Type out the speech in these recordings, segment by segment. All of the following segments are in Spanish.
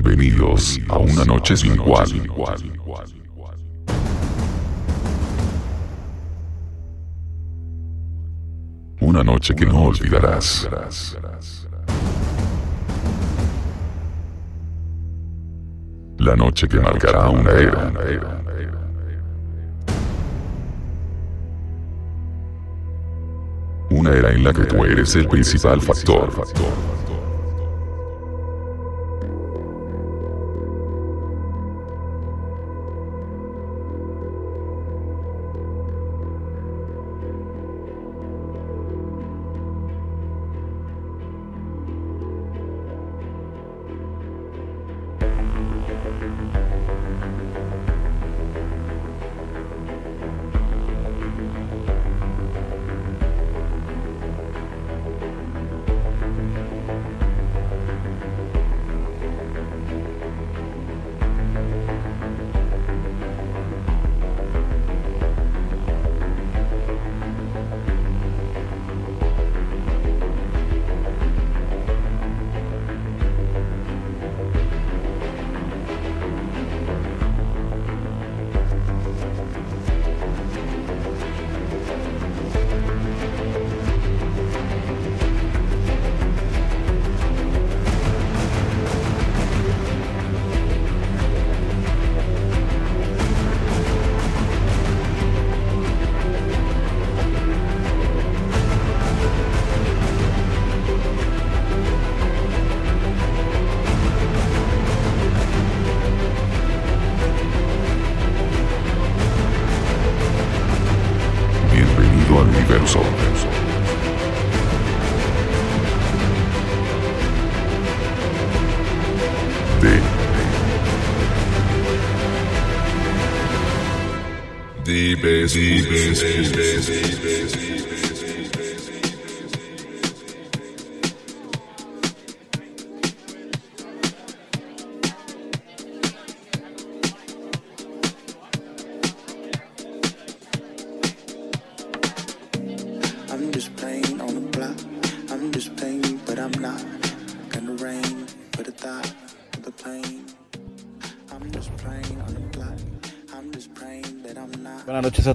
Bienvenidos a una noche sin cual. Una noche que no olvidarás. La noche que marcará una era. Una era en la que tú eres el principal factor.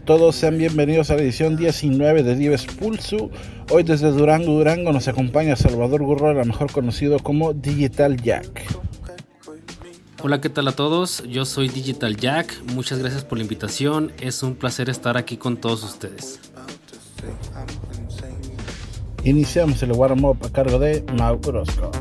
todos, sean bienvenidos a la edición 19 de Dives Pulsu. Hoy desde Durango, Durango nos acompaña Salvador Gurrola, mejor conocido como Digital Jack. Hola, ¿qué tal a todos? Yo soy Digital Jack, muchas gracias por la invitación, es un placer estar aquí con todos ustedes. Iniciamos el warm-up a cargo de Mau Orozco.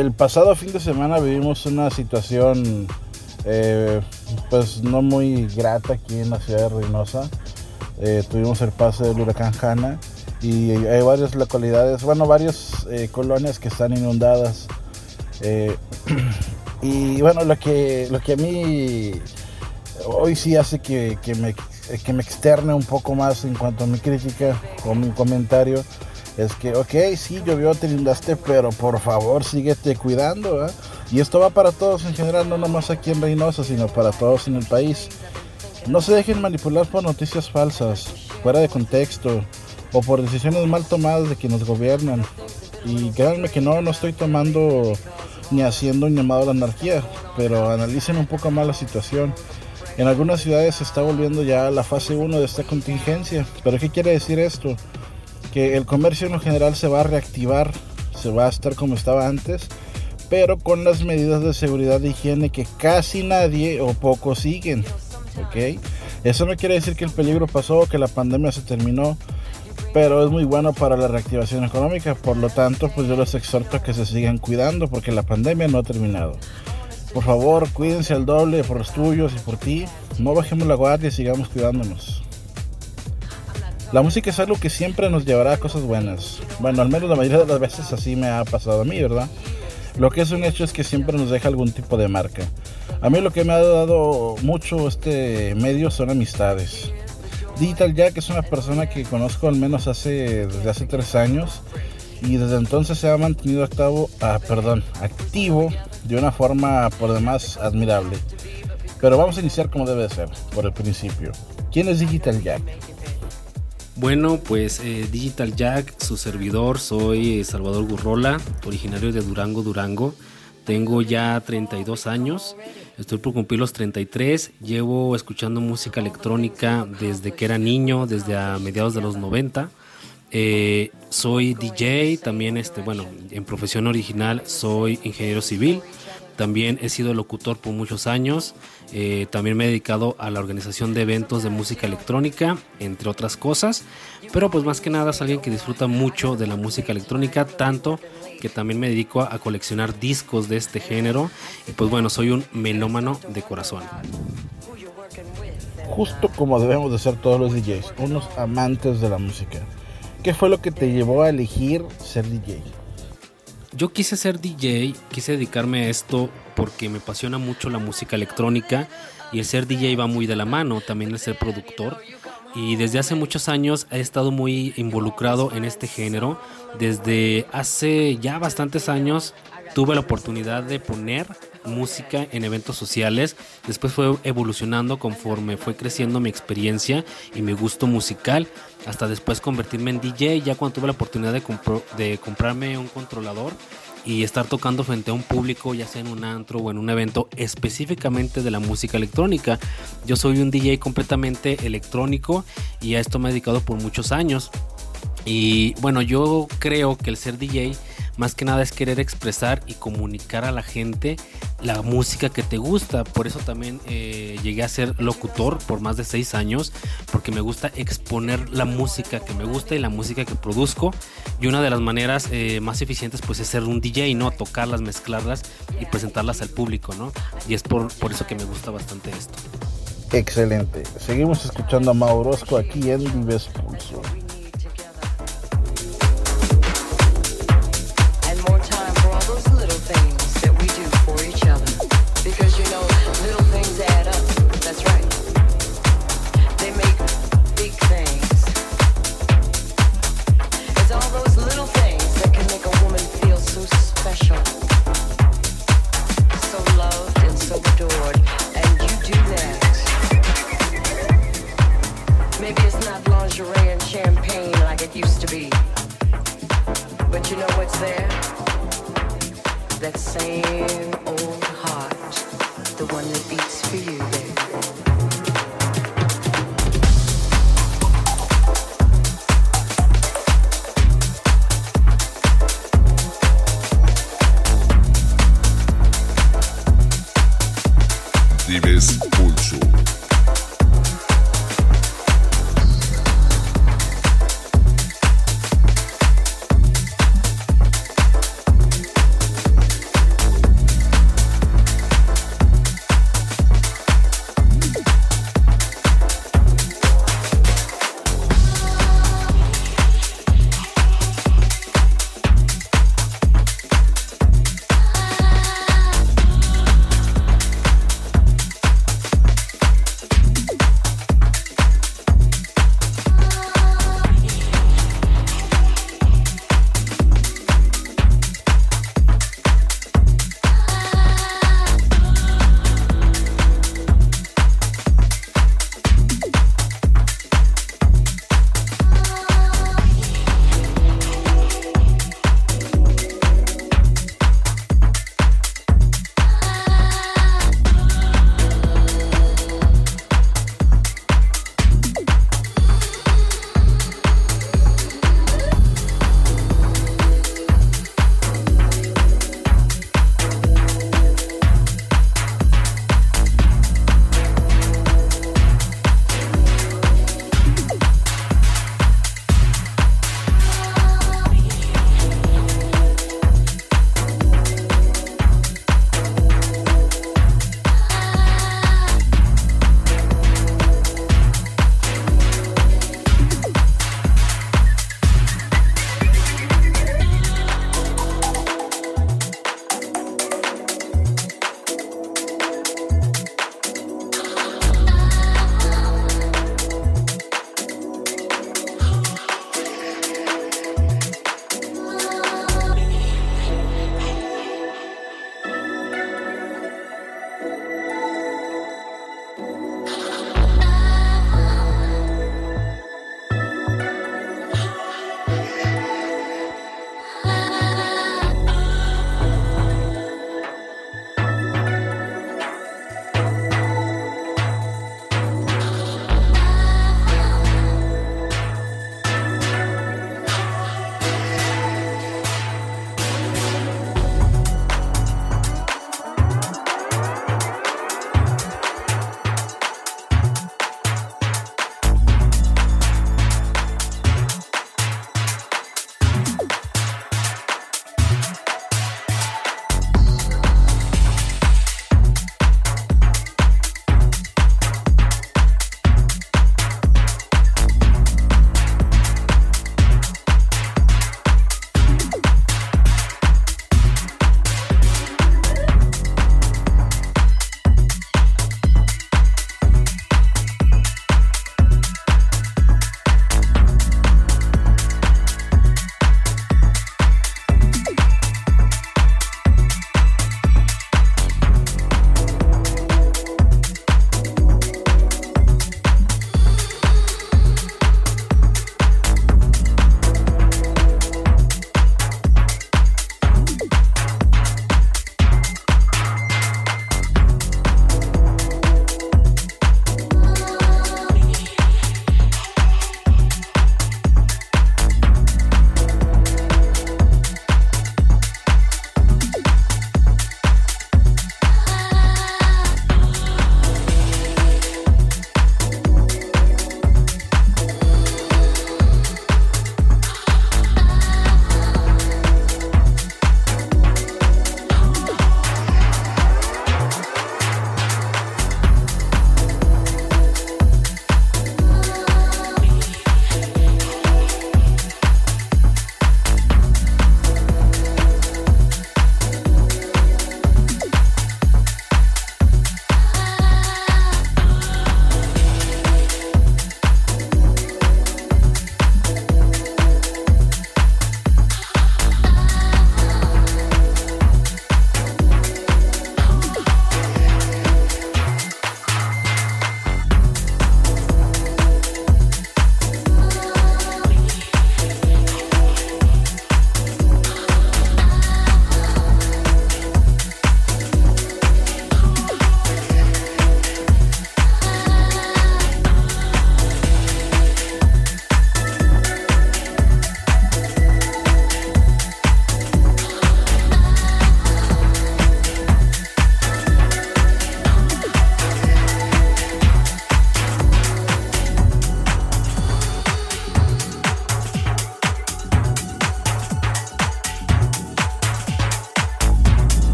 El pasado fin de semana vivimos una situación eh, pues no muy grata aquí en la ciudad de Reynosa. Eh, tuvimos el paso del huracán Hanna y hay varias localidades, bueno, varias eh, colonias que están inundadas. y bueno, lo que, lo que a mí hoy sí hace que, que, me, que me externe un poco más en cuanto a mi crítica o mi comentario es que, ok, sí, llovió, te inundaste, pero por favor, síguete cuidando. Y esto va para todos en general, no nomás aquí en Reynosa, sino para todos en el país. No se dejen manipular por noticias falsas, fuera de contexto, o por decisiones mal tomadas de quienes gobiernan. Y créanme que no, no estoy tomando ni haciendo un llamado a la anarquía, pero analicen un poco más la situación. En algunas ciudades se está volviendo ya la fase 1 de esta contingencia. ¿Pero qué quiere decir esto? Que el comercio en general se va a reactivar, se va a estar como estaba antes, pero con las medidas de seguridad e higiene que casi nadie o pocos siguen. ¿Ok? Eso no quiere decir que el peligro pasó, que la pandemia se terminó, pero es muy bueno para la reactivación económica. Por lo tanto, pues yo les exhorto a que se sigan cuidando porque la pandemia no ha terminado. Por favor, cuídense al doble por los tuyos y por ti. No bajemos la guardia y sigamos cuidándonos. La música es algo que siempre nos llevará a cosas buenas. Bueno, al menos la mayoría de las veces así me ha pasado a mí, ¿verdad? Lo que es un hecho es que siempre nos deja algún tipo de marca. A mí lo que me ha dado mucho este medio son amistades. Digital Jack es una persona que conozco al menos hace, desde hace tres años y desde entonces se ha mantenido activo, ah, perdón, activo de una forma por demás admirable. Pero vamos a iniciar como debe ser, por el principio. ¿Quién es Digital Jack? Bueno, pues eh, Digital Jack, su servidor, soy eh, Salvador Gurrola, originario de Durango, Durango. Tengo ya 32 años, estoy por cumplir los 33, llevo escuchando música electrónica desde que era niño, desde a mediados de los 90. Eh, soy DJ, también este, bueno, en profesión original soy ingeniero civil. También he sido locutor por muchos años. Eh, también me he dedicado a la organización de eventos de música electrónica, entre otras cosas. Pero pues más que nada es alguien que disfruta mucho de la música electrónica, tanto que también me dedico a, a coleccionar discos de este género. Y pues bueno, soy un melómano de corazón. Justo como debemos de ser todos los DJs, unos amantes de la música. ¿Qué fue lo que te llevó a elegir ser DJ? Yo quise ser DJ, quise dedicarme a esto porque me apasiona mucho la música electrónica y el ser DJ va muy de la mano, también el ser productor. Y desde hace muchos años he estado muy involucrado en este género. Desde hace ya bastantes años tuve la oportunidad de poner música en eventos sociales. Después fue evolucionando conforme fue creciendo mi experiencia y mi gusto musical. Hasta después convertirme en DJ. Ya cuando tuve la oportunidad de, de comprarme un controlador y estar tocando frente a un público, ya sea en un antro o en un evento específicamente de la música electrónica. Yo soy un DJ completamente electrónico y a esto me he dedicado por muchos años. Y bueno, yo creo que el ser DJ más que nada es querer expresar y comunicar a la gente la música que te gusta. Por eso también eh, llegué a ser locutor por más de seis años, porque me gusta exponer la música que me gusta y la música que produzco. Y una de las maneras eh, más eficientes pues es ser un DJ, ¿no? Tocarlas, mezclarlas y presentarlas al público, ¿no? Y es por, por eso que me gusta bastante esto. Excelente. Seguimos escuchando a Maurosco aquí en Vives Pulso.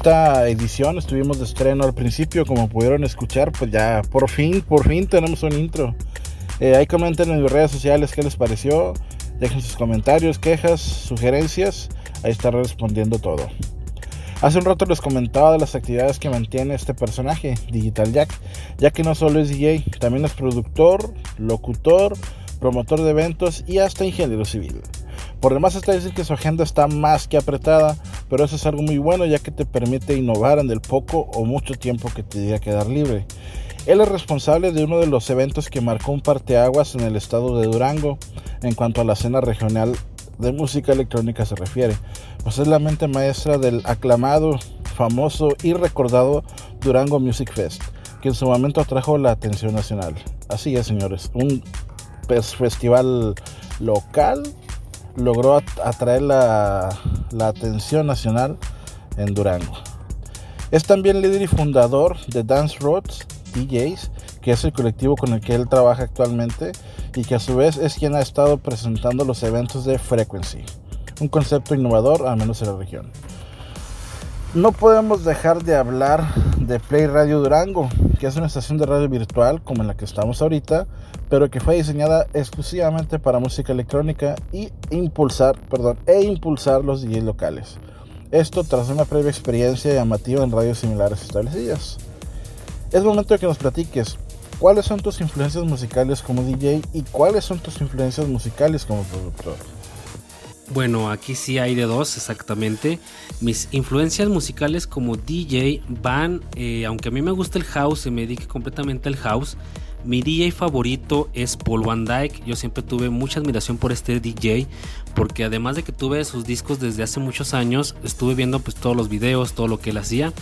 Esta edición estuvimos de estreno al principio, como pudieron escuchar, pues ya por fin, por fin tenemos un intro. Eh, ahí comenten en mis redes sociales qué les pareció, dejen sus comentarios, quejas, sugerencias, ahí estaré respondiendo todo. Hace un rato les comentaba de las actividades que mantiene este personaje, Digital Jack, ya que no solo es DJ, también es productor, locutor, promotor de eventos y hasta ingeniero civil. Por demás está decir que su agenda está más que apretada, pero eso es algo muy bueno ya que te permite innovar en el poco o mucho tiempo que te diga quedar libre. Él es responsable de uno de los eventos que marcó un parteaguas en el estado de Durango en cuanto a la escena regional de música electrónica se refiere, pues es la mente maestra del aclamado, famoso y recordado Durango Music Fest, que en su momento atrajo la atención nacional. Así es, señores, un festival local logró atraer la, la atención nacional en Durango. Es también líder y fundador de Dance Roads DJs, que es el colectivo con el que él trabaja actualmente y que a su vez es quien ha estado presentando los eventos de Frequency, un concepto innovador al menos en la región. No podemos dejar de hablar de Play Radio Durango, que es una estación de radio virtual como en la que estamos ahorita, pero que fue diseñada exclusivamente para música electrónica y impulsar, perdón, e impulsar los DJs locales. Esto tras una previa experiencia llamativa en radios similares establecidas. Es momento de que nos platiques cuáles son tus influencias musicales como DJ y cuáles son tus influencias musicales como productor. Bueno, aquí sí hay de dos exactamente. Mis influencias musicales como DJ van, eh, aunque a mí me gusta el house y me dedique completamente al house, mi DJ favorito es Paul Van Dyke. Yo siempre tuve mucha admiración por este DJ porque además de que tuve sus discos desde hace muchos años, estuve viendo pues todos los videos, todo lo que él hacía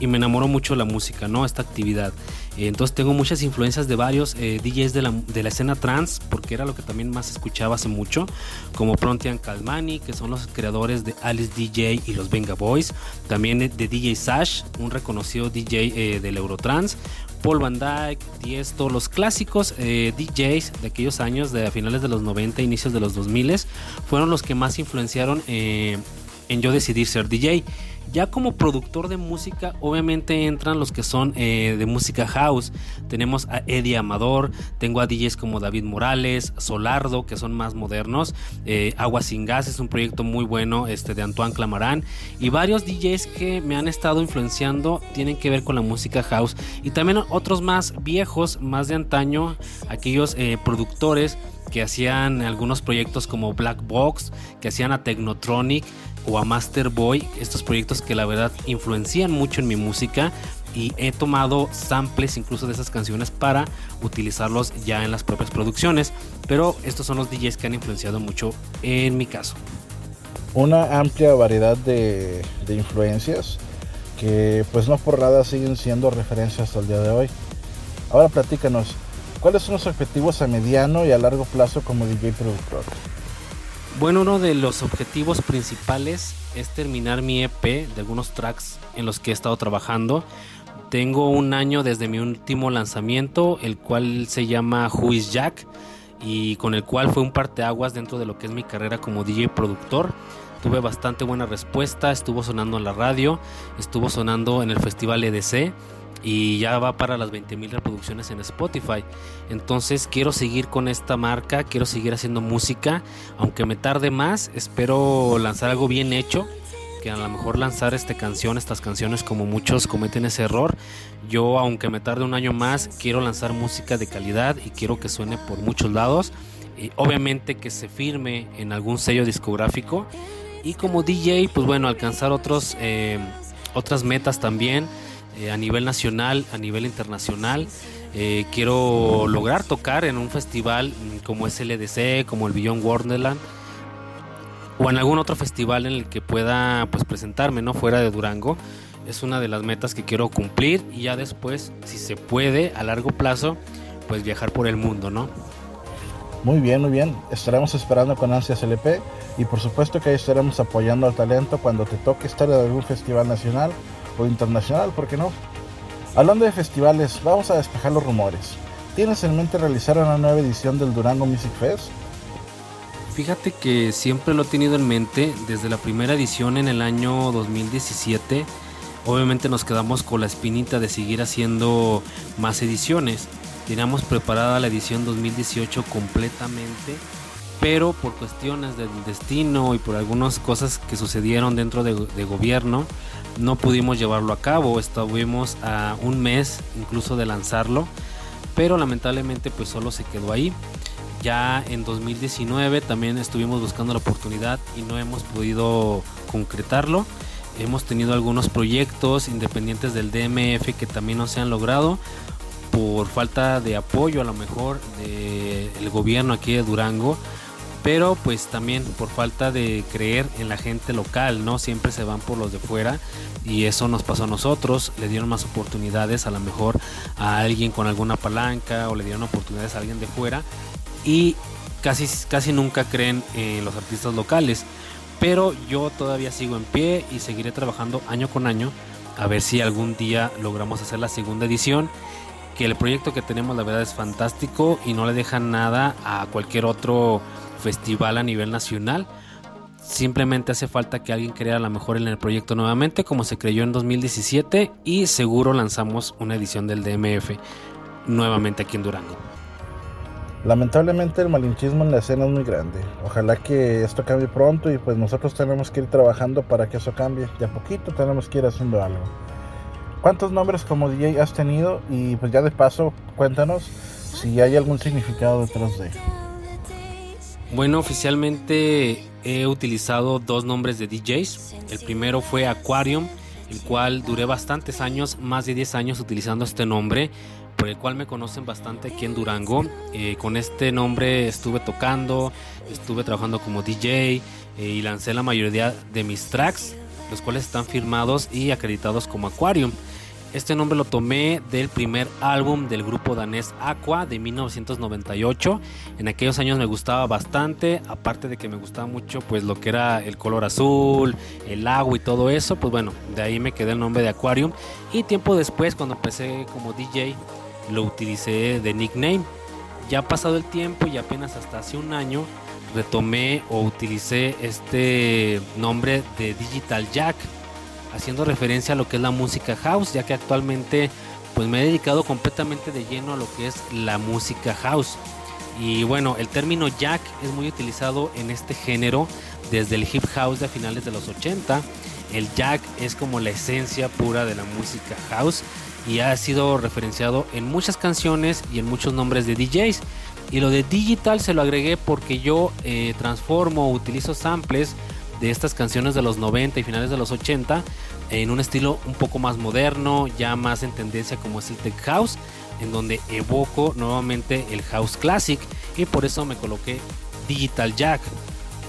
y me enamoró mucho la música, ¿no? Esta actividad. Eh, entonces tengo muchas influencias de varios eh, DJs de la, de la, escena trans, porque era lo que también más escuchaba hace mucho, como Prontian Calmani, que son los creadores de Alice DJ y los Venga Boys, también de DJ Sash, un reconocido DJ eh, del Eurotrans, Paul Van Dyke, Tiesto, los clásicos DJs de aquellos años, de finales de los 90, inicios de los 2000, fueron los que más influenciaron en yo decidir ser DJ. Ya como productor de música, obviamente entran los que son eh, de música house. Tenemos a Eddie Amador, tengo a DJs como David Morales, Solardo, que son más modernos. Eh, Agua sin Gas es un proyecto muy bueno este, de Antoine Clamarán. Y varios DJs que me han estado influenciando tienen que ver con la música house. Y también otros más viejos, más de antaño, aquellos eh, productores que hacían algunos proyectos como Black Box, que hacían a Technotronic o a Master Boy, estos proyectos que la verdad influencian mucho en mi música y he tomado samples incluso de esas canciones para utilizarlos ya en las propias producciones, pero estos son los DJs que han influenciado mucho en mi caso. Una amplia variedad de, de influencias que pues no por nada siguen siendo referencias hasta el día de hoy. Ahora platícanos, ¿cuáles son los objetivos a mediano y a largo plazo como DJ productor? Bueno, uno de los objetivos principales es terminar mi EP de algunos tracks en los que he estado trabajando. Tengo un año desde mi último lanzamiento, el cual se llama Who is Jack y con el cual fue un parteaguas dentro de lo que es mi carrera como DJ productor. Tuve bastante buena respuesta, estuvo sonando en la radio, estuvo sonando en el festival EDC y ya va para las 20.000 reproducciones en Spotify. Entonces quiero seguir con esta marca, quiero seguir haciendo música, aunque me tarde más, espero lanzar algo bien hecho, que a lo mejor lanzar esta canción, estas canciones como muchos cometen ese error. Yo aunque me tarde un año más, quiero lanzar música de calidad y quiero que suene por muchos lados. Y obviamente que se firme en algún sello discográfico. Y como DJ, pues bueno, alcanzar otros, eh, otras metas también eh, a nivel nacional, a nivel internacional. Eh, quiero lograr tocar en un festival como es LDC, como el Beyond Wonderland o en algún otro festival en el que pueda pues presentarme, ¿no? Fuera de Durango. Es una de las metas que quiero cumplir y ya después, si se puede, a largo plazo, pues viajar por el mundo, ¿no? Muy bien, muy bien. Estaremos esperando con ansias LP y por supuesto que ahí estaremos apoyando al talento cuando te toque estar en algún festival nacional o internacional, ¿por qué no? Hablando de festivales, vamos a despejar los rumores. ¿Tienes en mente realizar una nueva edición del Durango Music Fest? Fíjate que siempre lo he tenido en mente desde la primera edición en el año 2017. obviamente nos quedamos con la espinita de seguir haciendo más ediciones. Teníamos preparada la edición 2018 completamente, pero por cuestiones del destino y por algunas cosas que sucedieron dentro de, de gobierno, no pudimos llevarlo a cabo. Estuvimos a un mes incluso de lanzarlo, pero lamentablemente pues solo se quedó ahí. Ya en 2019 también estuvimos buscando la oportunidad y no hemos podido concretarlo. Hemos tenido algunos proyectos independientes del DMF que también no se han logrado por falta de apoyo a lo mejor del gobierno aquí de Durango pero pues también por falta de creer en la gente local, ¿no? Siempre se van por los de fuera y eso nos pasó a nosotros, le dieron más oportunidades a lo mejor a alguien con alguna palanca o le dieron oportunidades a alguien de fuera y casi, casi nunca creen en los artistas locales. Pero yo todavía sigo en pie y seguiré trabajando año con año a ver si algún día logramos hacer la segunda edición. Que el proyecto que tenemos la verdad es fantástico y no le deja nada a cualquier otro festival a nivel nacional. Simplemente hace falta que alguien crea a lo mejor en el proyecto nuevamente, como se creyó en 2017, y seguro lanzamos una edición del DMF nuevamente aquí en Durango. Lamentablemente el malinchismo en la escena es muy grande. Ojalá que esto cambie pronto y pues nosotros tenemos que ir trabajando para que eso cambie. De a poquito tenemos que ir haciendo algo. ¿Cuántos nombres como DJ has tenido? Y pues ya de paso, cuéntanos si hay algún significado detrás de bueno, oficialmente he utilizado dos nombres de DJs. El primero fue Aquarium, el cual duré bastantes años, más de 10 años utilizando este nombre, por el cual me conocen bastante aquí en Durango. Eh, con este nombre estuve tocando, estuve trabajando como DJ eh, y lancé la mayoría de mis tracks, los cuales están firmados y acreditados como Aquarium. Este nombre lo tomé del primer álbum del grupo danés Aqua de 1998. En aquellos años me gustaba bastante, aparte de que me gustaba mucho pues lo que era el color azul, el agua y todo eso, pues bueno, de ahí me quedé el nombre de Aquarium y tiempo después cuando empecé como DJ lo utilicé de nickname. Ya pasado el tiempo y apenas hasta hace un año retomé o utilicé este nombre de Digital Jack haciendo referencia a lo que es la música house, ya que actualmente pues me he dedicado completamente de lleno a lo que es la música house. Y bueno, el término jack es muy utilizado en este género desde el hip house de finales de los 80. El jack es como la esencia pura de la música house y ha sido referenciado en muchas canciones y en muchos nombres de DJs. Y lo de digital se lo agregué porque yo eh, transformo, utilizo samples de estas canciones de los 90 y finales de los 80 en un estilo un poco más moderno, ya más en tendencia como es el tech house, en donde evoco nuevamente el house classic y por eso me coloqué Digital Jack.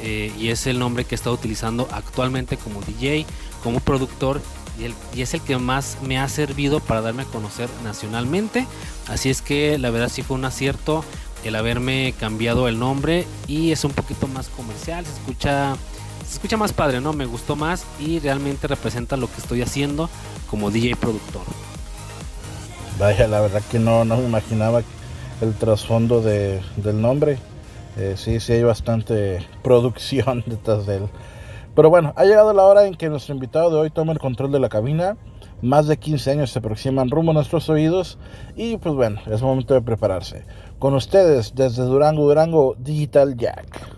Eh, y es el nombre que he estado utilizando actualmente como DJ, como productor y, y, es el que más me ha servido para darme a conocer nacionalmente. Así es que la verdad sí fue un acierto el haberme cambiado el nombre y es un poquito más comercial, se escucha se escucha más padre, ¿no? Me gustó más y realmente representa lo que estoy haciendo como DJ productor. Vaya, la verdad que no, no me imaginaba el trasfondo de, del nombre. Eh, sí, sí hay bastante producción detrás de él. Pero bueno, ha llegado la hora en que nuestro invitado de hoy tome el control de la cabina. Más de 15 años se aproximan rumbo a nuestros oídos y pues bueno, es momento de prepararse. Con ustedes desde Durango, Durango, Digital Jack.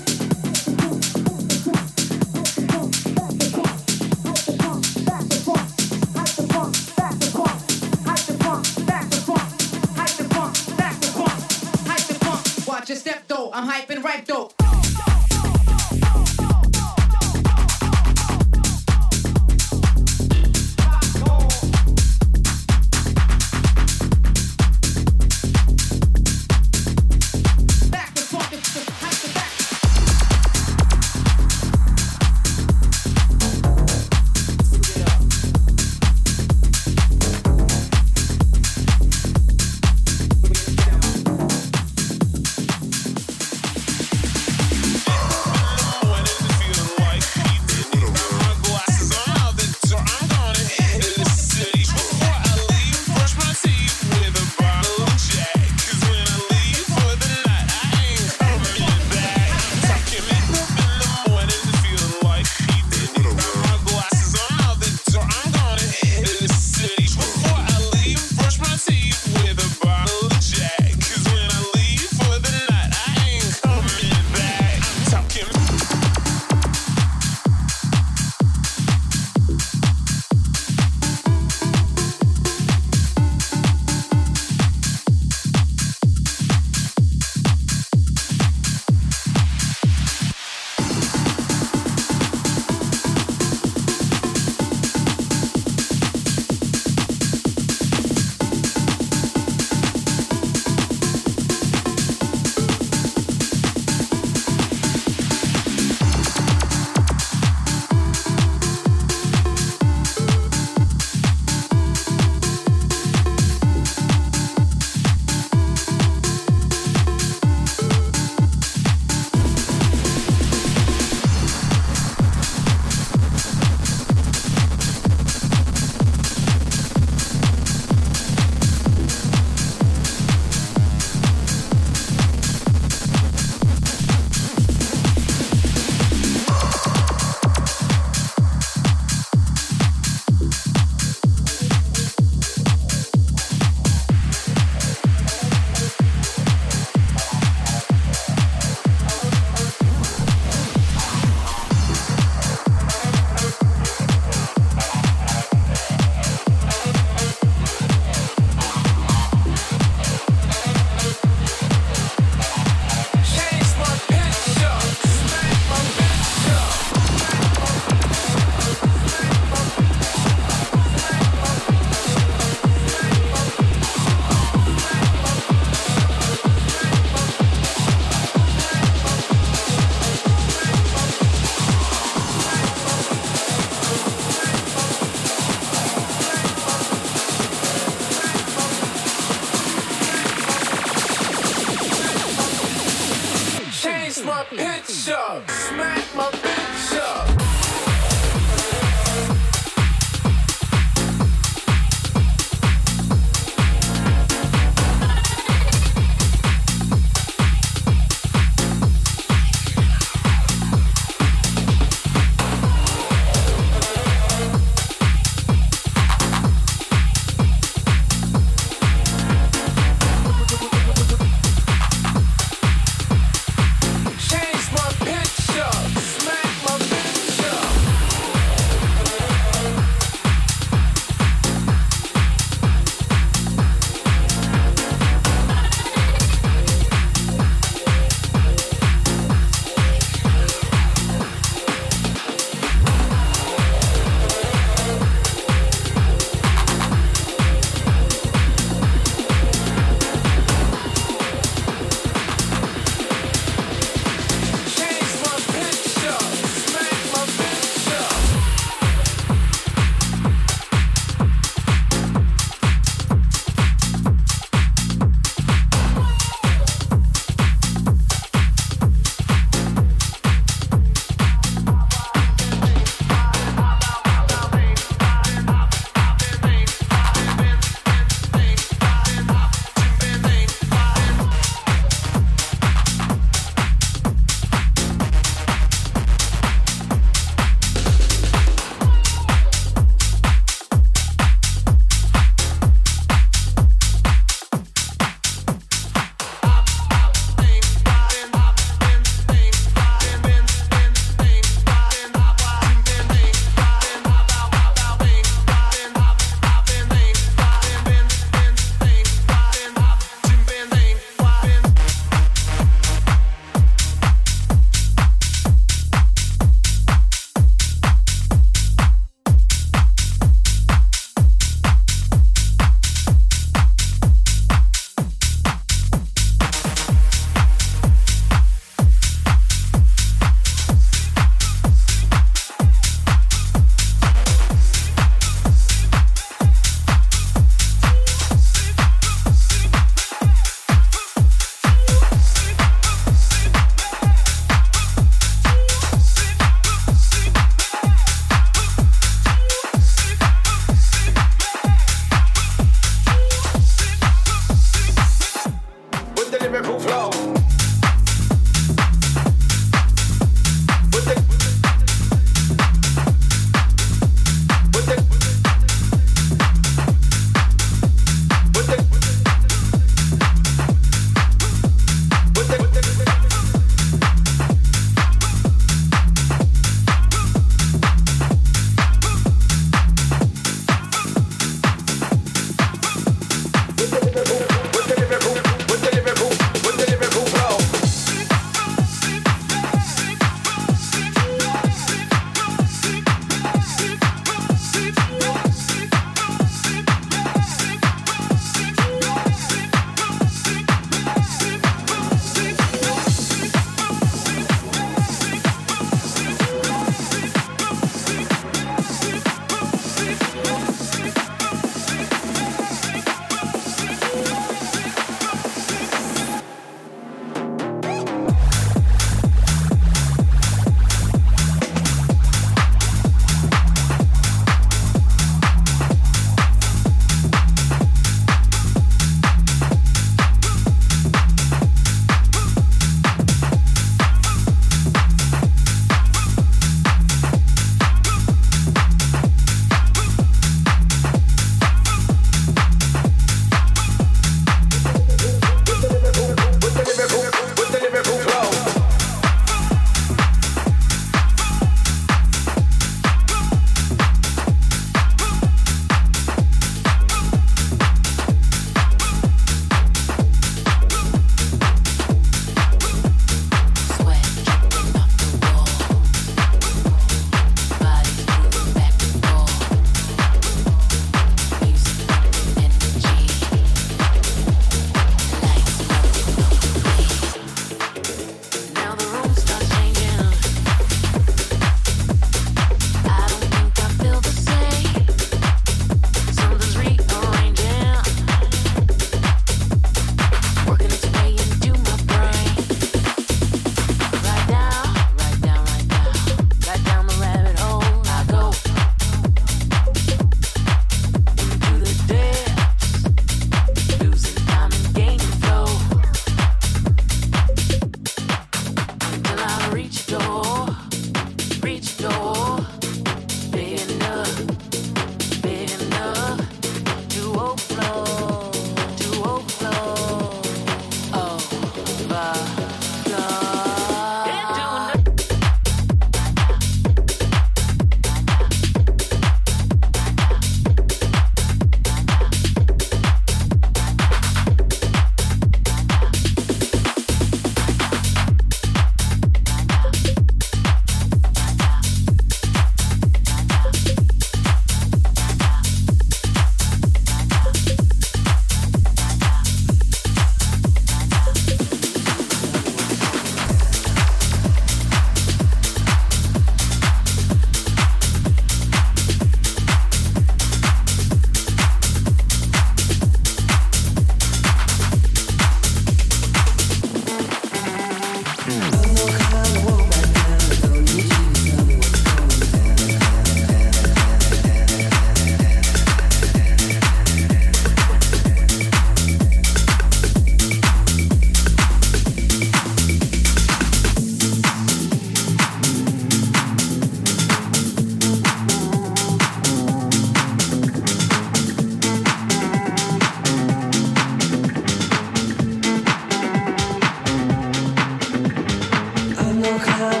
come.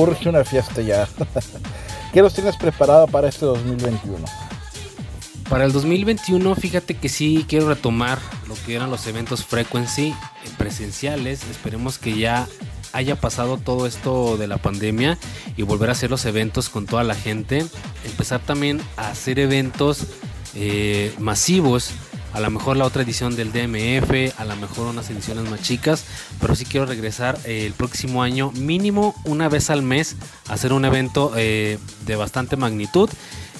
Urge una fiesta ya. ¿Qué los tienes preparado para este 2021? Para el 2021, fíjate que sí quiero retomar lo que eran los eventos frequency eh, presenciales. Esperemos que ya haya pasado todo esto de la pandemia y volver a hacer los eventos con toda la gente. Empezar también a hacer eventos eh, masivos. A lo mejor la otra edición del DMF, a lo mejor unas ediciones más chicas, pero sí quiero regresar eh, el próximo año, mínimo una vez al mes, a hacer un evento eh, de bastante magnitud.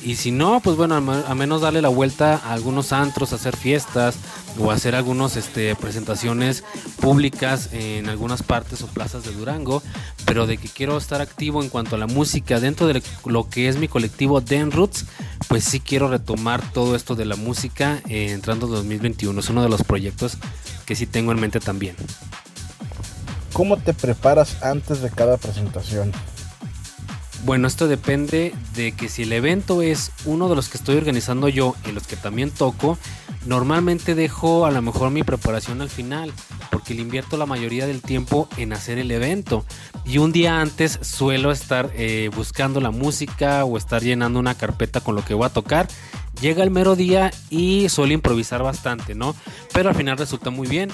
Y si no, pues bueno, a me- a menos darle la vuelta a algunos antros, hacer fiestas o hacer algunas este, presentaciones públicas en algunas partes o plazas de Durango. Pero de que quiero estar activo en cuanto a la música dentro de lo que es mi colectivo Den Roots, pues sí quiero retomar todo esto de la música eh, entrando en 2021. Es uno de los proyectos que sí tengo en mente también. ¿Cómo te preparas antes de cada presentación? Bueno, esto depende de que si el evento es uno de los que estoy organizando yo y los que también toco, normalmente dejo a lo mejor mi preparación al final, porque le invierto la mayoría del tiempo en hacer el evento. Y un día antes suelo estar eh, buscando la música o estar llenando una carpeta con lo que voy a tocar. Llega el mero día y suelo improvisar bastante, ¿no? Pero al final resulta muy bien.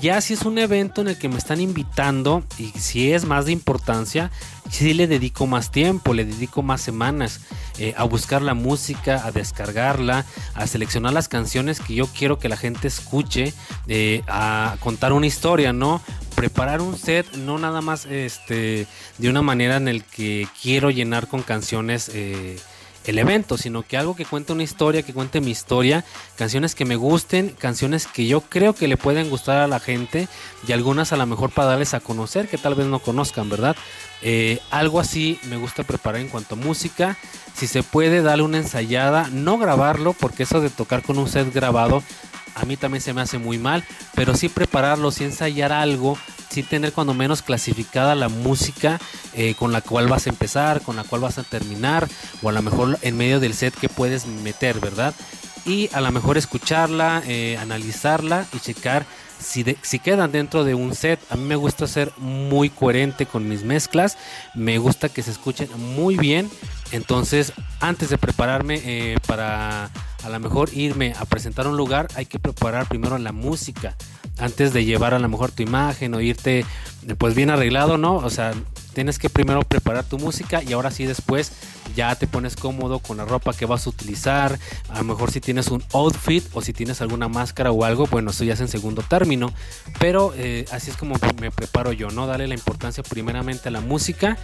Ya si es un evento en el que me están invitando y si es más de importancia, sí le dedico más tiempo, le dedico más semanas eh, a buscar la música, a descargarla, a seleccionar las canciones que yo quiero que la gente escuche, eh, a contar una historia, ¿no? Preparar un set, no nada más este, de una manera en el que quiero llenar con canciones. eh, el evento, sino que algo que cuente una historia, que cuente mi historia, canciones que me gusten, canciones que yo creo que le pueden gustar a la gente y algunas a lo mejor para darles a conocer que tal vez no conozcan, ¿verdad? Eh, algo así me gusta preparar en cuanto a música. Si se puede, darle una ensayada, no grabarlo, porque eso de tocar con un set grabado a mí también se me hace muy mal, pero sí prepararlo, sí ensayar algo, sí tener cuando menos clasificada la música eh, con la cual vas a empezar, con la cual vas a terminar, o a lo mejor en medio del set que puedes meter, ¿verdad? Y a lo mejor escucharla, eh, analizarla y checar si, si quedan dentro de un set. A mí me gusta ser muy coherente con mis mezclas, me gusta que se escuchen muy bien. Entonces, antes de prepararme eh, para a lo mejor irme a presentar un lugar, hay que preparar primero la música. Antes de llevar a lo mejor tu imagen o irte eh, pues bien arreglado, ¿no? O sea, tienes que primero preparar tu música y ahora sí después ya te pones cómodo con la ropa que vas a utilizar. A lo mejor si tienes un outfit o si tienes alguna máscara o algo, bueno, eso ya es en segundo término. Pero eh, así es como me preparo yo, ¿no? Darle la importancia primeramente a la música,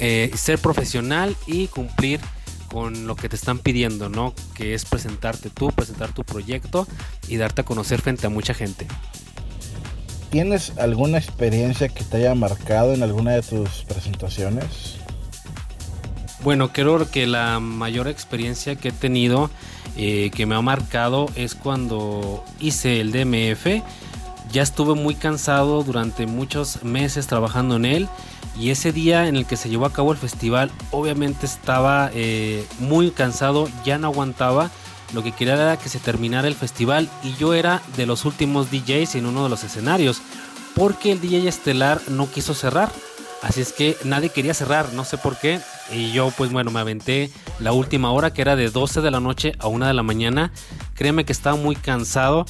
eh, ser profesional y cumplir con lo que te están pidiendo, ¿no? Que es presentarte tú, presentar tu proyecto y darte a conocer frente a mucha gente. ¿Tienes alguna experiencia que te haya marcado en alguna de tus presentaciones? Bueno, creo que la mayor experiencia que he tenido eh, que me ha marcado es cuando hice el DMF. Ya estuve muy cansado durante muchos meses trabajando en él y ese día en el que se llevó a cabo el festival obviamente estaba eh, muy cansado, ya no aguantaba. Lo que quería era que se terminara el festival y yo era de los últimos DJs en uno de los escenarios porque el DJ estelar no quiso cerrar. Así es que nadie quería cerrar, no sé por qué. Y yo pues bueno, me aventé la última hora que era de 12 de la noche a 1 de la mañana. Créeme que estaba muy cansado.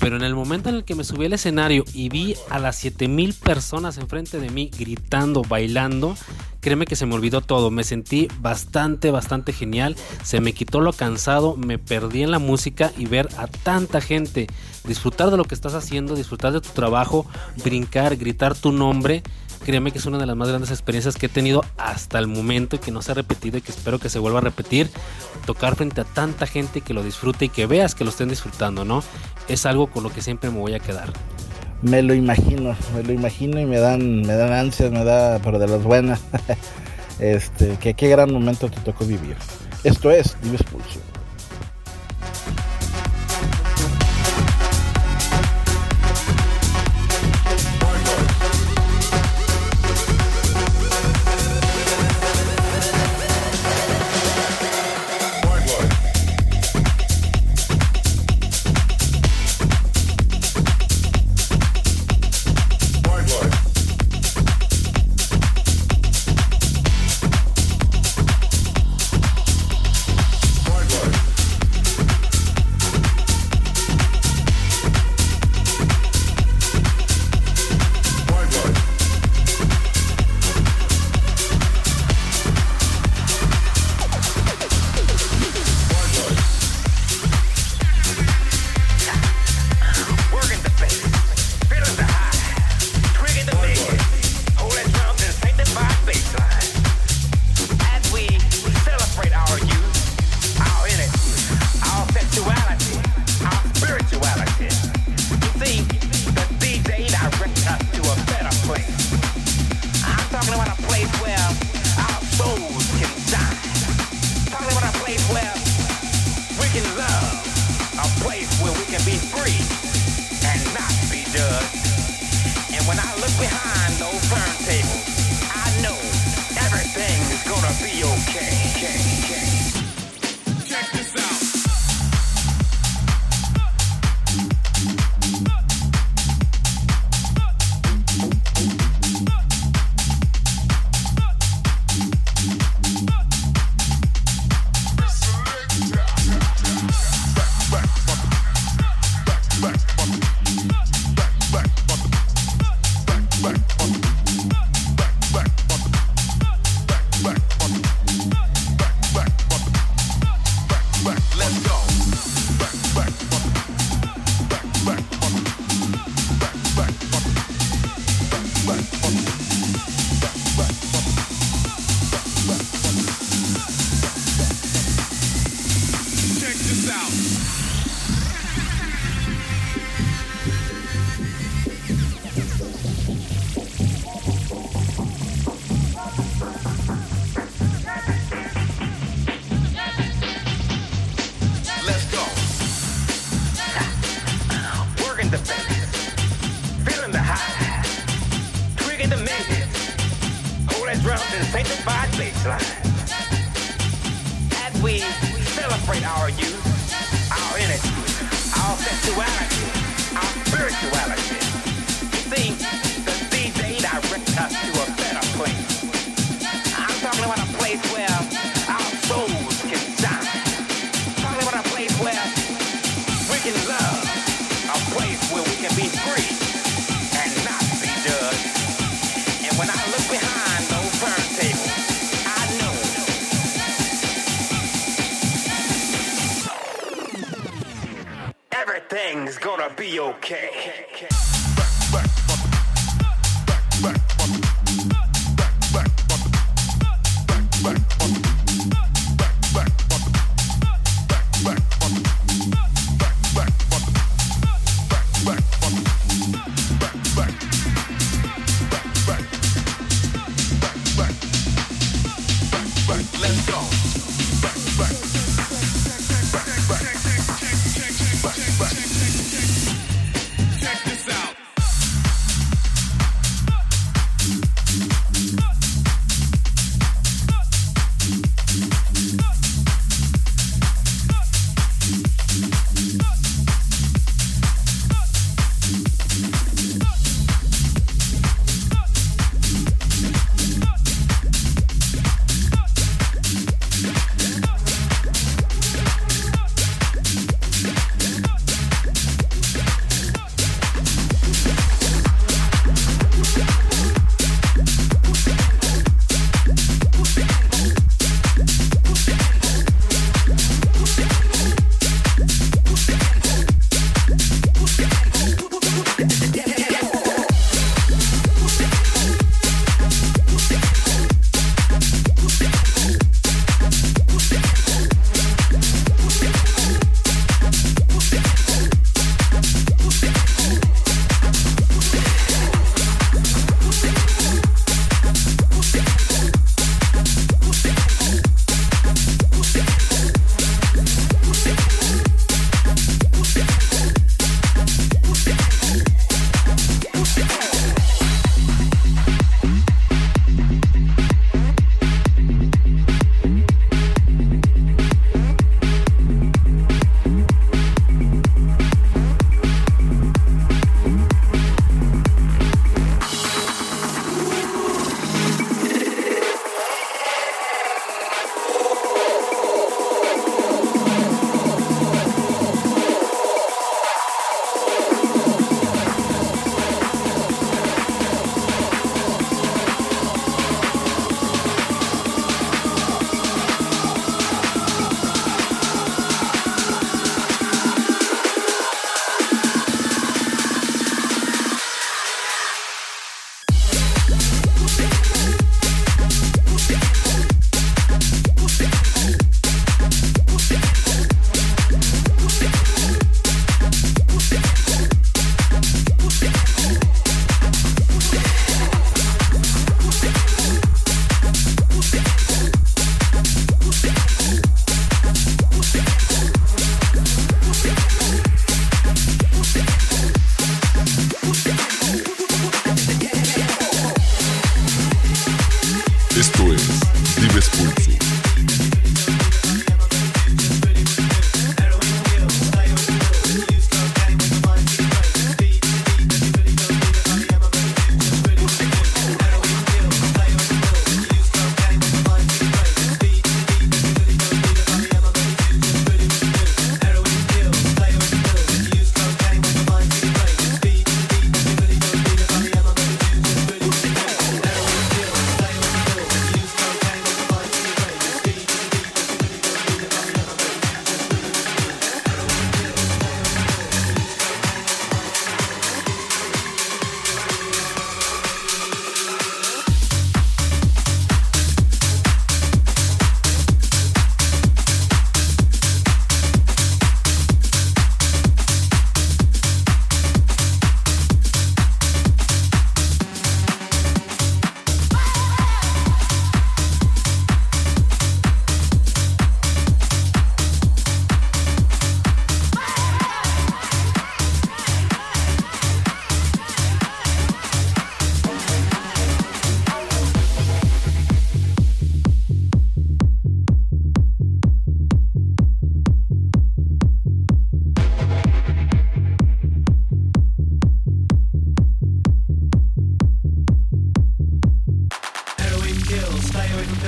Pero en el momento en el que me subí al escenario y vi a las 7000 personas enfrente de mí gritando, bailando, créeme que se me olvidó todo. Me sentí bastante, bastante genial. Se me quitó lo cansado, me perdí en la música y ver a tanta gente disfrutar de lo que estás haciendo, disfrutar de tu trabajo, brincar, gritar tu nombre. Créeme que es una de las más grandes experiencias que he tenido hasta el momento y que no se ha repetido y que espero que se vuelva a repetir. Tocar frente a tanta gente que lo disfrute y que veas que lo estén disfrutando, ¿no? Es algo con lo que siempre me voy a quedar. Me lo imagino, me lo imagino y me dan, me dan ansias, me da, pero de las buenas. este, que qué gran momento te tocó vivir. Esto es Dives Pulso.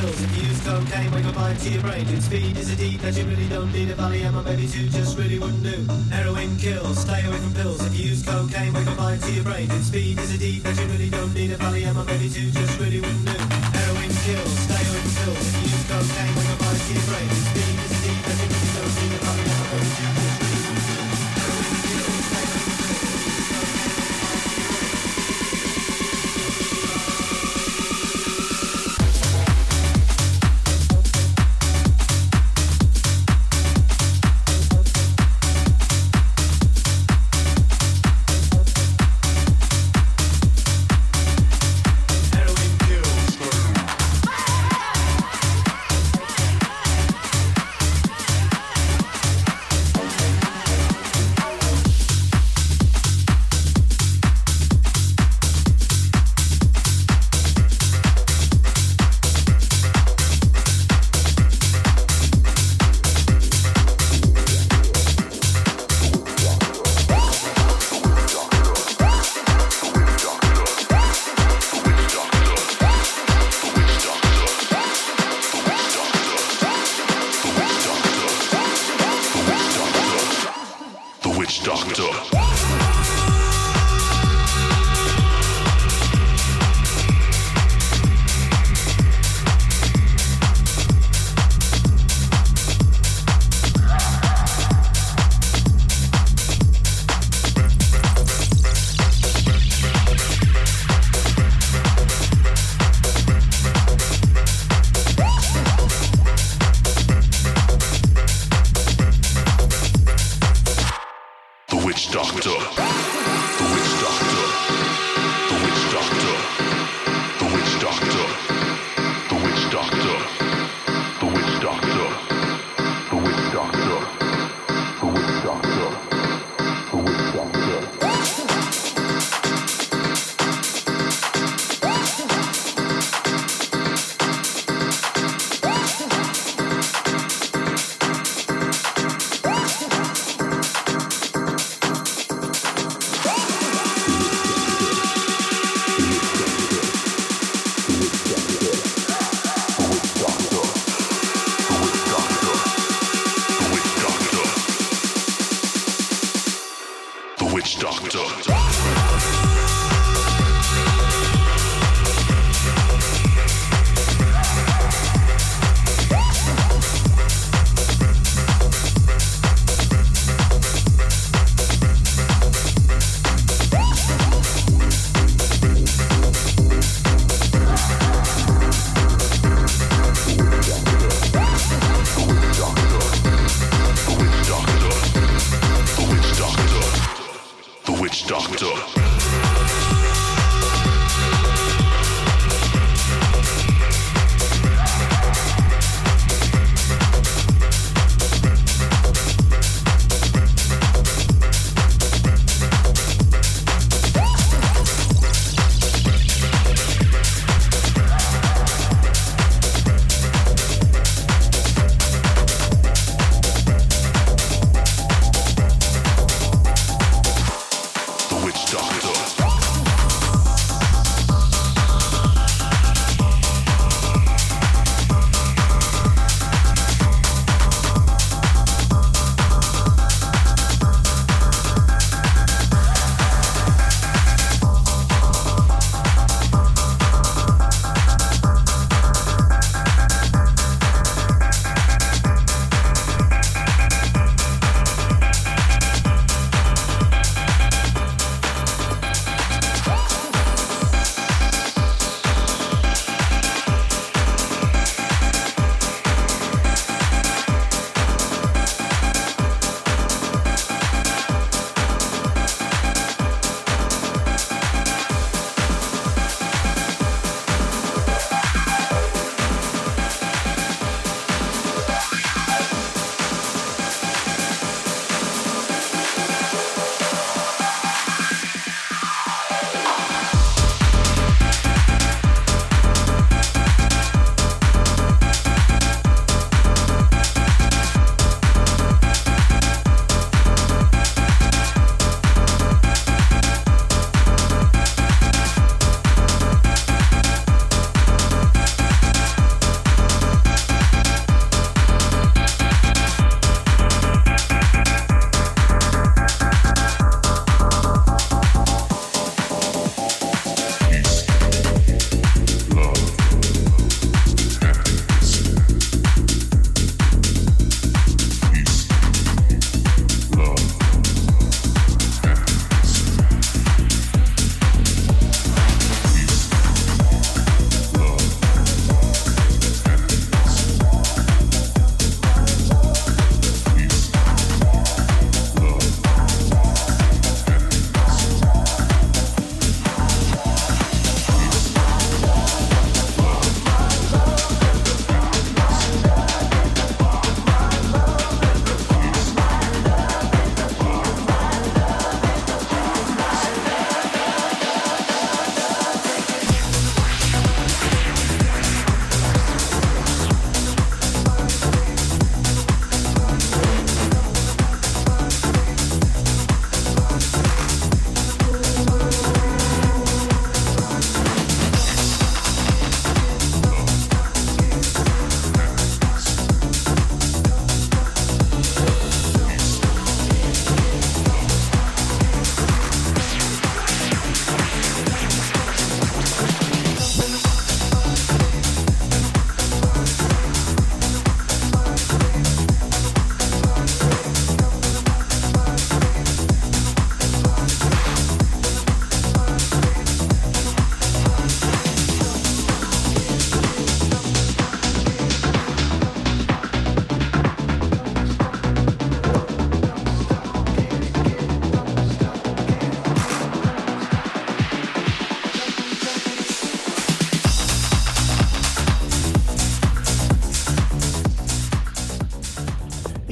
Pills. If you use cocaine, wake up mind to your brain. If speed is a deed that you really don't need a Valium or maybe two just really wouldn't do. Heroin kills, stay away from pills. If you use cocaine, wake up mind to your brain. If speed is a deed that you really don't need a Valium or maybe two just really wouldn't do. Heroin kills, stay away from pills. If you use cocaine, wake up mind to your brain. If speed is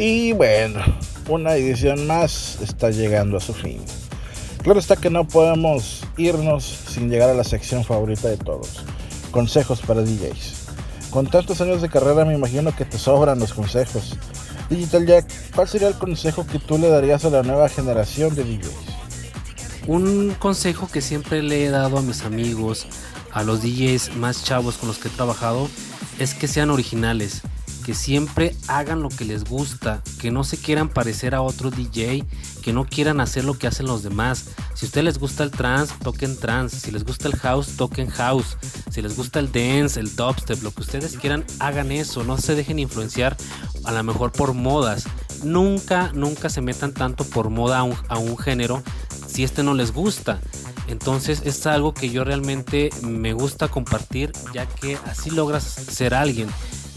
Y bueno, una edición más está llegando a su fin. Claro está que no podemos irnos sin llegar a la sección favorita de todos. Consejos para DJs. Con tantos años de carrera me imagino que te sobran los consejos. Digital Jack, ¿cuál sería el consejo que tú le darías a la nueva generación de DJs? Un consejo que siempre le he dado a mis amigos, a los DJs más chavos con los que he trabajado, es que sean originales, que siempre hagan lo que les gusta, que no se quieran parecer a otro DJ, que no quieran hacer lo que hacen los demás. Si a ustedes les gusta el trance, toquen trance. Si les gusta el house, toquen house. Si les gusta el dance, el dubstep, lo que ustedes quieran, hagan eso. No se dejen influenciar a lo mejor por modas. Nunca, nunca se metan tanto por moda a un, a un género si este no les gusta. Entonces es algo que yo realmente me gusta compartir ya que así logras ser alguien.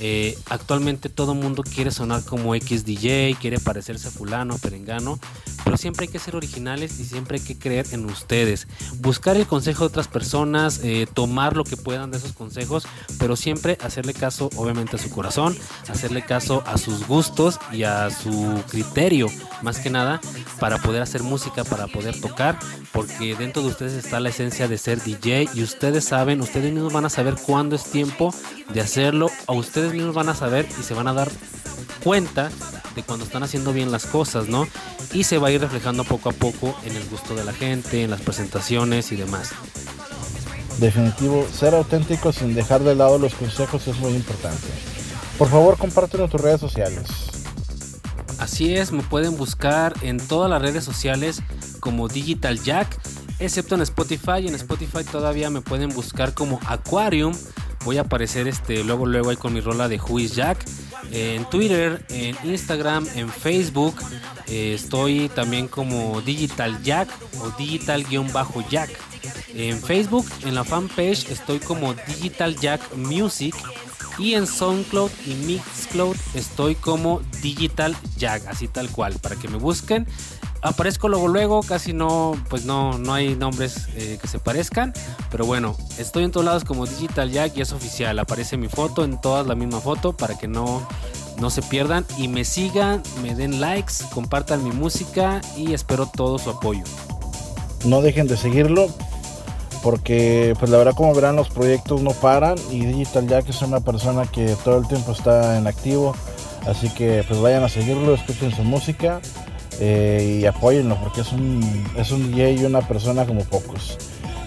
Eh, actualmente todo mundo quiere sonar como X DJ, quiere parecerse a fulano, perengano, pero siempre hay que ser originales y siempre hay que creer en ustedes. Buscar el consejo de otras personas, eh, tomar lo que puedan de esos consejos, pero siempre hacerle caso obviamente a su corazón, hacerle caso a sus gustos y a su criterio, más que nada, para poder hacer música, para poder tocar, porque dentro de ustedes está la esencia de ser DJ y ustedes saben, ustedes mismos van a saber cuándo es tiempo de hacerlo, a ustedes mismos van a saber y se van a dar cuenta de cuando están haciendo bien las cosas, ¿no? Y se va a ir reflejando poco a poco en el gusto de la gente, en las presentaciones y demás. Definitivo, ser auténtico sin dejar de lado los consejos es muy importante. Por favor, compártelo en tus redes sociales. Así es, me pueden buscar en todas las redes sociales como Digital Jack, excepto en Spotify. En Spotify todavía me pueden buscar como Aquarium. Voy a aparecer este luego luego ahí con mi rola de Who Jack. En Twitter, en Instagram, en Facebook. eh, estoy también como Digital Jack o Digital-Jack. En Facebook, en la fanpage, estoy como Digital Jack Music. Y en SoundCloud y Mixcloud estoy como Digital Jack, así tal cual, para que me busquen. Aparezco luego luego, casi no, pues no, no hay nombres eh, que se parezcan. Pero bueno, estoy en todos lados como Digital Jack y es oficial. Aparece mi foto en todas la misma foto para que no, no se pierdan. Y me sigan, me den likes, compartan mi música y espero todo su apoyo. No dejen de seguirlo porque pues la verdad como verán los proyectos no paran y Digital Jack es una persona que todo el tiempo está en activo. Así que pues vayan a seguirlo, escuchen su música eh, y apóyenlo porque es un, es un DJ y una persona como pocos.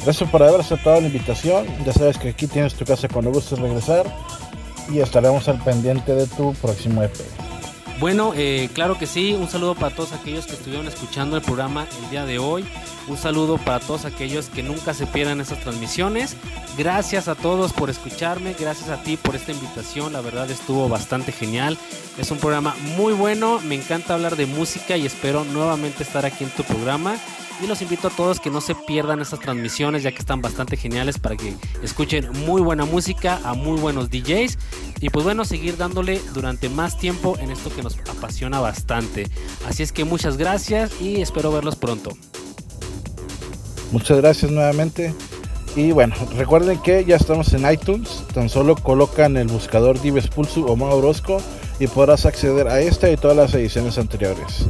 Gracias por haber aceptado la invitación. Ya sabes que aquí tienes tu casa cuando gustes regresar y estaremos al pendiente de tu próximo EP. Bueno, eh, claro que sí. Un saludo para todos aquellos que estuvieron escuchando el programa el día de hoy. Un saludo para todos aquellos que nunca se pierdan esas transmisiones. Gracias a todos por escucharme. Gracias a ti por esta invitación. La verdad estuvo bastante genial. Es un programa muy bueno. Me encanta hablar de música y espero nuevamente estar aquí en tu programa. Y los invito a todos que no se pierdan estas transmisiones ya que están bastante geniales para que escuchen muy buena música a muy buenos DJs. Y pues bueno, seguir dándole durante más tiempo en esto que nos apasiona bastante. Así es que muchas gracias y espero verlos pronto. Muchas gracias nuevamente. Y bueno, recuerden que ya estamos en iTunes. Tan solo colocan el buscador Dives Pulso o Mau Orozco y podrás acceder a esta y todas las ediciones anteriores.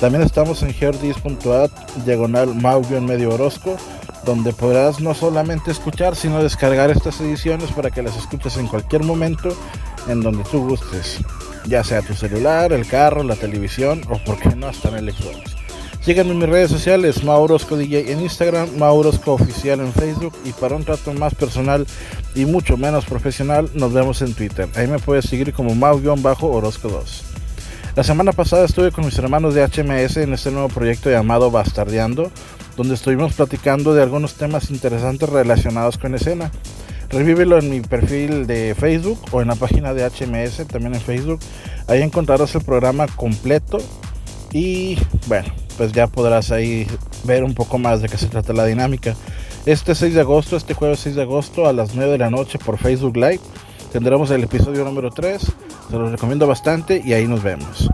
También estamos en herdis.at diagonal Mau-medio Orozco, donde podrás no solamente escuchar, sino descargar estas ediciones para que las escuches en cualquier momento en donde tú gustes, ya sea tu celular, el carro, la televisión o por qué no hasta en el Xbox. Síganme en mis redes sociales, Maurosco DJ en Instagram, Maurosco Oficial en Facebook y para un trato más personal y mucho menos profesional, nos vemos en Twitter. Ahí me puedes seguir como Mau-Orozco 2. La semana pasada estuve con mis hermanos de HMS en este nuevo proyecto llamado Bastardeando, donde estuvimos platicando de algunos temas interesantes relacionados con escena. Revívelo en mi perfil de Facebook o en la página de HMS, también en Facebook. Ahí encontrarás el programa completo y bueno, pues ya podrás ahí ver un poco más de qué se trata la dinámica. Este 6 de agosto, este jueves 6 de agosto a las 9 de la noche por Facebook Live tendremos el episodio número 3. Se los recomiendo bastante y ahí nos vemos.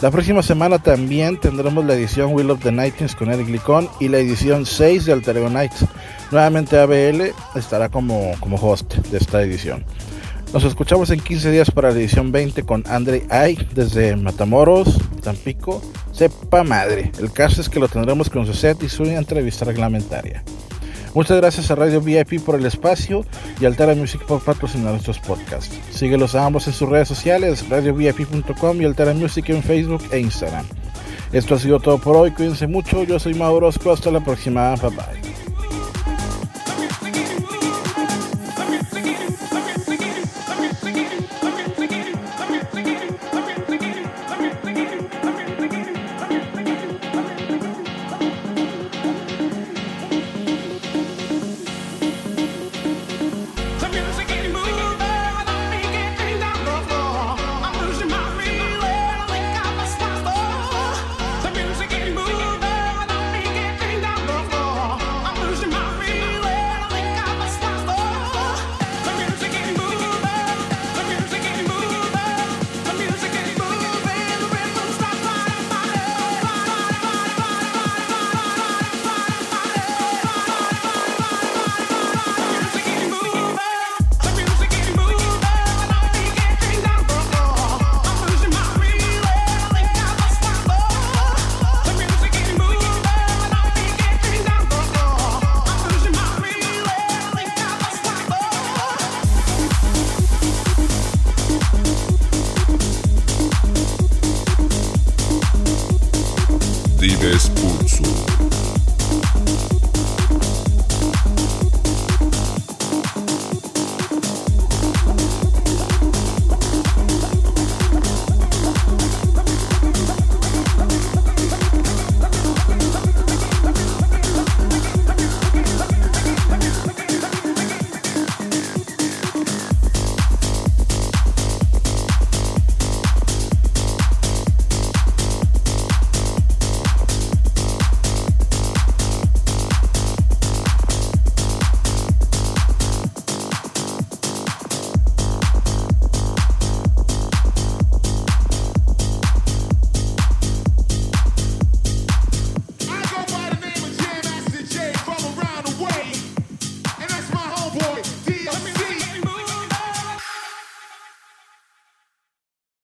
La próxima semana también tendremos la edición Will of the Nightings con Eric Licón y la edición 6 de Alter Ego Nights. Nuevamente ABL estará como, como host de esta edición. Nos escuchamos en 15 días para la edición 20 con Andre Ay desde Matamoros, Tampico. Sepa madre. El caso es que lo tendremos con su set y su entrevista reglamentaria. Muchas gracias a Radio VIP por el espacio y Altera Music por patrocinar estos podcasts. Síguelos a ambos en sus redes sociales, radiovip.com y Altera Music en Facebook e Instagram. Esto ha sido todo por hoy, cuídense mucho, yo soy Mauro Orozco, hasta la próxima, bye bye.